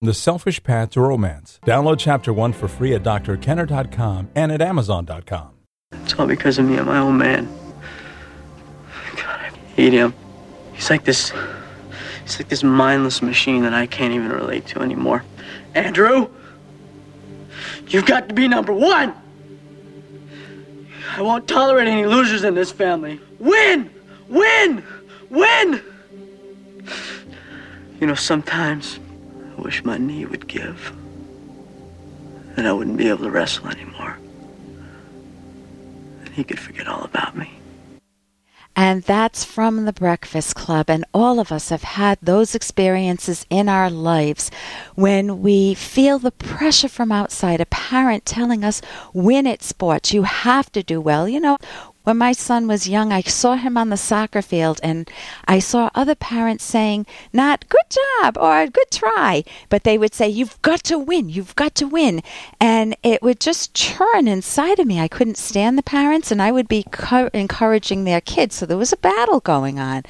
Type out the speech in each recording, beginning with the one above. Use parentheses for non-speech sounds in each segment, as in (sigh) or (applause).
The Selfish Path to Romance. Download Chapter 1 for free at drkenner.com and at amazon.com. It's all because of me. I'm my own man. God, I hate him. He's like this. He's like this mindless machine that I can't even relate to anymore. Andrew, you've got to be number one. I won't tolerate any losers in this family. Win! Win! Win! You know, sometimes I wish my knee would give. Then I wouldn't be able to wrestle anymore. And he could forget all about me. And that's from the Breakfast Club. And all of us have had those experiences in our lives when we feel the pressure from outside, a parent telling us, win at sports, you have to do well. You know, when my son was young, I saw him on the soccer field and I saw other parents saying, not good job or good try, but they would say, you've got to win, you've got to win. And it would just churn inside of me. I couldn't stand the parents and I would be co- encouraging their kids. So there was a battle going on.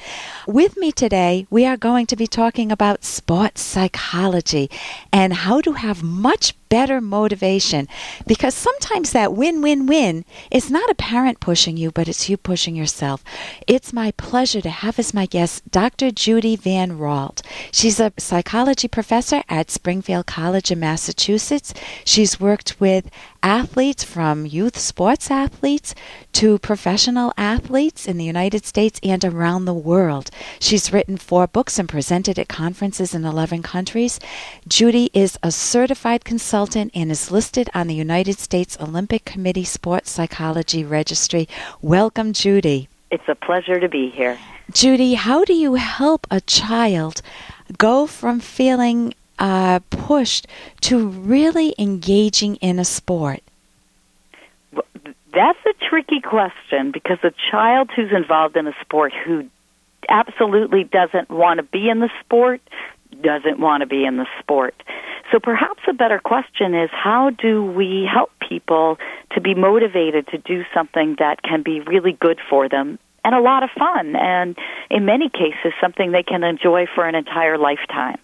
With me today, we are going to be talking about sports psychology and how to have much better motivation because sometimes that win win win is not a parent pushing you, but it's you pushing yourself. It's my pleasure to have as my guest Dr. Judy Van Raalte. She's a psychology professor at Springfield College in Massachusetts. She's worked with athletes from youth sports athletes to professional athletes in the United States and around the world. She's written four books and presented at conferences in 11 countries. Judy is a certified consultant and is listed on the United States Olympic Committee Sports Psychology Registry. Welcome, Judy. It's a pleasure to be here. Judy, how do you help a child go from feeling uh, pushed to really engaging in a sport? That's a tricky question because a child who's involved in a sport who absolutely doesn't want to be in the sport doesn't want to be in the sport. So perhaps a better question is how do we help people to be motivated to do something that can be really good for them and a lot of fun and in many cases something they can enjoy for an entire lifetime.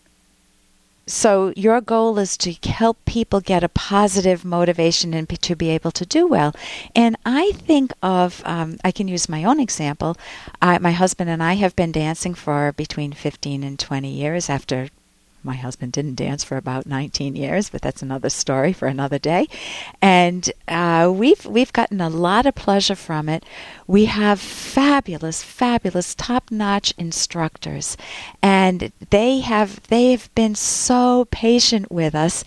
So your goal is to help people get a positive motivation and to be able to do well. And I think of, um, I can use my own example. I, my husband and I have been dancing for between 15 and 20 years after my husband didn't dance for about 19 years, but that's another story for another day. And uh, we've we've gotten a lot of pleasure from it. We have fabulous, fabulous, top-notch instructors, and they have they have been so patient with us,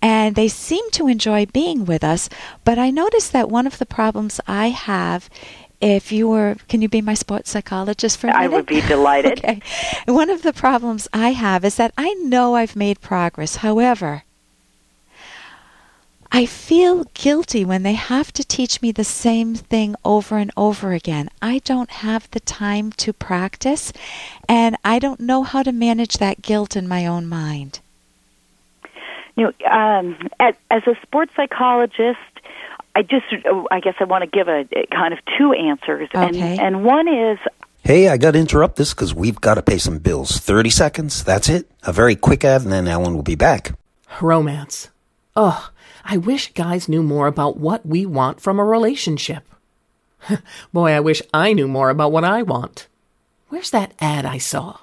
and they seem to enjoy being with us. But I noticed that one of the problems I have if you were, can you be my sports psychologist for a minute? I would be delighted. (laughs) okay. One of the problems I have is that I know I've made progress. However, I feel guilty when they have to teach me the same thing over and over again. I don't have the time to practice, and I don't know how to manage that guilt in my own mind. You know, um, as, as a sports psychologist, I just, I guess I want to give a, a kind of two answers. Okay. And, and one is Hey, I got to interrupt this because we've got to pay some bills. 30 seconds, that's it. A very quick ad, and then Alan will be back. Romance. Ugh, I wish guys knew more about what we want from a relationship. (laughs) Boy, I wish I knew more about what I want. Where's that ad I saw?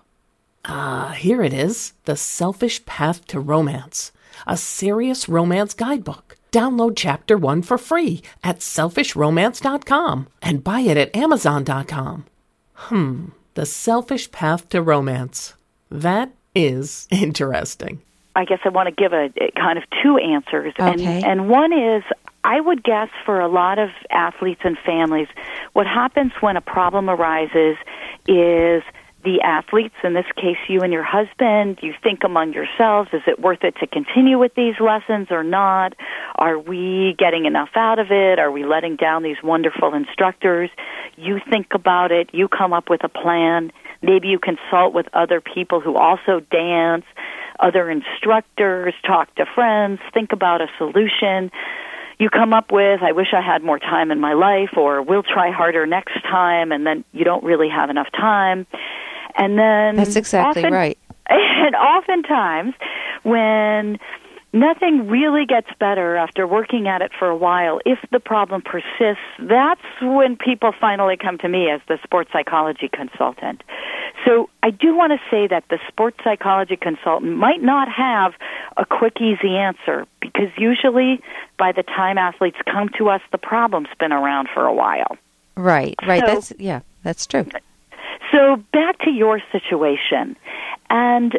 Ah, here it is The Selfish Path to Romance, a serious romance guidebook. Download chapter one for free at selfishromance.com and buy it at amazon.com. Hmm, the selfish path to romance. That is interesting. I guess I want to give a, a kind of two answers. And, and one is I would guess for a lot of athletes and families, what happens when a problem arises is the athletes, in this case you and your husband, you think among yourselves, is it worth it to continue with these lessons or not? Are we getting enough out of it? Are we letting down these wonderful instructors? You think about it, you come up with a plan. Maybe you consult with other people who also dance, other instructors, talk to friends, think about a solution you come up with, I wish I had more time in my life, or we'll try harder next time, and then you don't really have enough time. And then That's exactly often- right. (laughs) And oftentimes, when nothing really gets better after working at it for a while. If the problem persists, that's when people finally come to me as the sports psychology consultant. So I do want to say that the sports psychology consultant might not have a quick, easy answer because usually by the time athletes come to us, the problem's been around for a while. Right, right. So- that's yeah, that's true. So back to your situation. And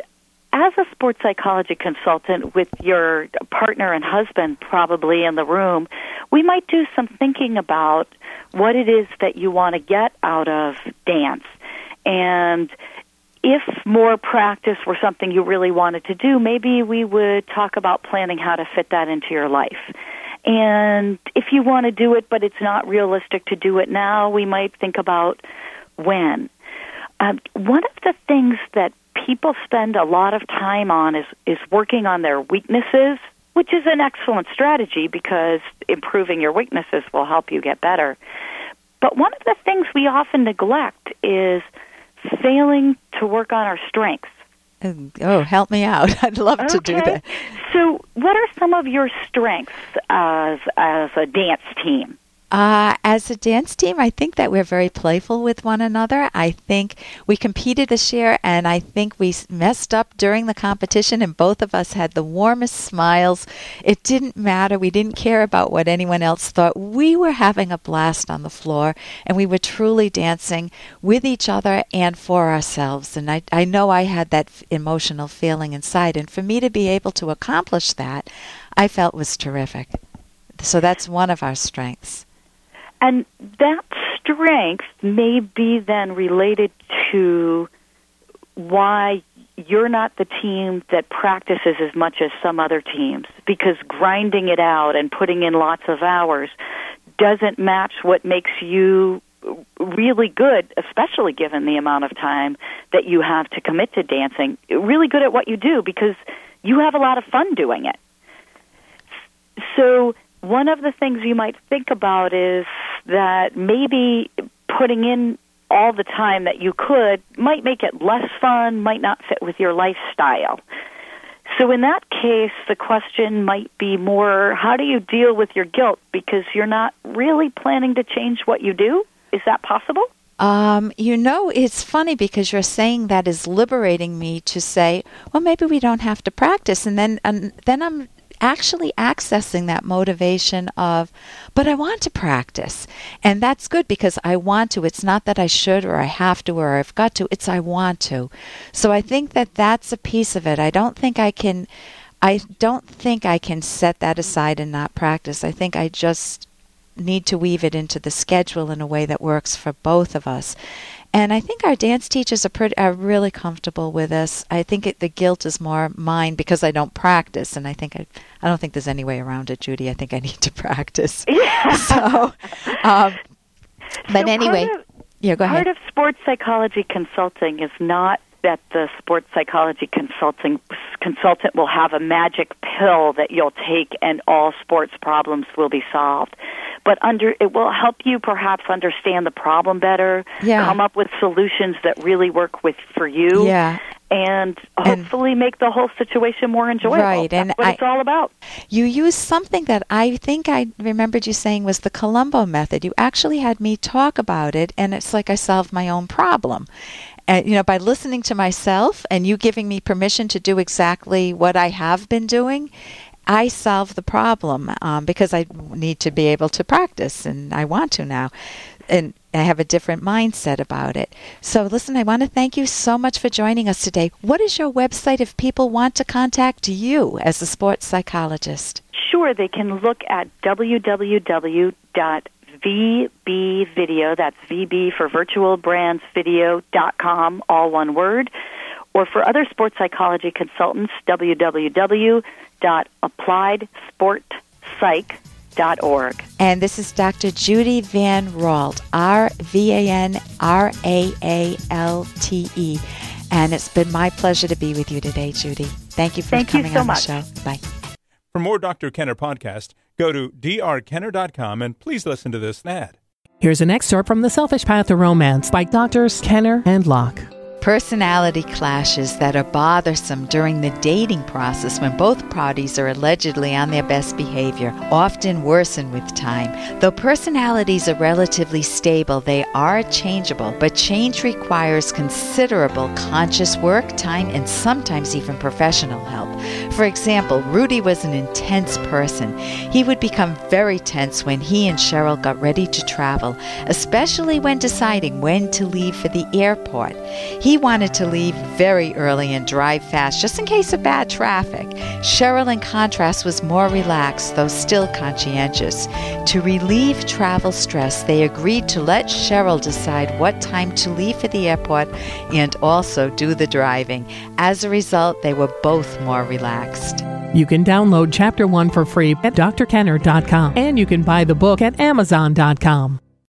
as a sports psychology consultant with your partner and husband probably in the room, we might do some thinking about what it is that you want to get out of dance. And if more practice were something you really wanted to do, maybe we would talk about planning how to fit that into your life. And if you want to do it, but it's not realistic to do it now, we might think about when. Um, one of the things that people spend a lot of time on is, is working on their weaknesses, which is an excellent strategy because improving your weaknesses will help you get better. But one of the things we often neglect is failing to work on our strengths. Oh, help me out. (laughs) I'd love to do that. So, what are some of your strengths as as a dance team? Uh, as a dance team, I think that we're very playful with one another. I think we competed this year, and I think we messed up during the competition, and both of us had the warmest smiles. It didn't matter. We didn't care about what anyone else thought. We were having a blast on the floor, and we were truly dancing with each other and for ourselves. And I, I know I had that f- emotional feeling inside, and for me to be able to accomplish that, I felt was terrific. So that's one of our strengths. And that strength may be then related to why you're not the team that practices as much as some other teams because grinding it out and putting in lots of hours doesn't match what makes you really good, especially given the amount of time that you have to commit to dancing. Really good at what you do because you have a lot of fun doing it. So, one of the things you might think about is that maybe putting in all the time that you could might make it less fun, might not fit with your lifestyle. So, in that case, the question might be more how do you deal with your guilt because you're not really planning to change what you do? Is that possible? Um, you know, it's funny because you're saying that is liberating me to say, well, maybe we don't have to practice, and then and then I'm actually accessing that motivation of, but I want to practice, and that's good because I want to. It's not that I should or I have to or I've got to. It's I want to. So I think that that's a piece of it. I don't think I can. I don't think I can set that aside and not practice. I think I just need to weave it into the schedule in a way that works for both of us. And I think our dance teachers are pretty are really comfortable with us. I think it, the guilt is more mine because I don't practice, and I think I I don't think there's any way around it, Judy. I think I need to (laughs) practice. (laughs) Yeah. so, um, but So anyway, part of, yeah, go part ahead. of sports psychology consulting is not that the sports psychology consulting consultant will have a magic pill that you'll take and all sports problems will be solved. But under it will help you perhaps understand the problem better, Yeah. come up with solutions that really work with for you. Yeah. And And- hopefully make the whole situation more enjoyable. Right, That's and what I- it's all about. You used something that I think I remembered you saying was the Columbo method. You actually had me talk about it, and it's like I solved my own problem. And, you know, by listening to myself and you giving me permission to do exactly what I have been doing, I solve the problem um, because I need to be able to practice, and I want to now. And I have a different mindset about it. So, listen, I want to thank you so much for joining us today. What is your website if people want to contact you as a sports psychologist? Sure, they can look at www.vbvideo, that's VB for virtual brands video.com, all one word. Or for other sports psychology consultants, www.appliedsportpsych.org. And this is Dr. Judy Van Raalte, R V A N R A A L T E. And it's been my pleasure to be with you today, Judy. Thank you for Thank you coming so on much. the show. Bye. For more Dr. Kenner podcast, go to drkenner.com and please listen to this ad. Here's an excerpt from The Selfish Path to Romance by Doctors Kenner and Locke. Personality clashes that are bothersome during the dating process when both parties are allegedly on their best behavior often worsen with time. Though personalities are relatively stable, they are changeable, but change requires considerable conscious work, time, and sometimes even professional help. For example, Rudy was an intense person. He would become very tense when he and Cheryl got ready to travel, especially when deciding when to leave for the airport. He wanted to leave very early and drive fast just in case of bad traffic. Cheryl, in contrast, was more relaxed, though still conscientious. To relieve travel stress, they agreed to let Cheryl decide what time to leave for the airport and also do the driving. As a result, they were both more relaxed. You can download Chapter 1 for free at drkenner.com and you can buy the book at amazon.com.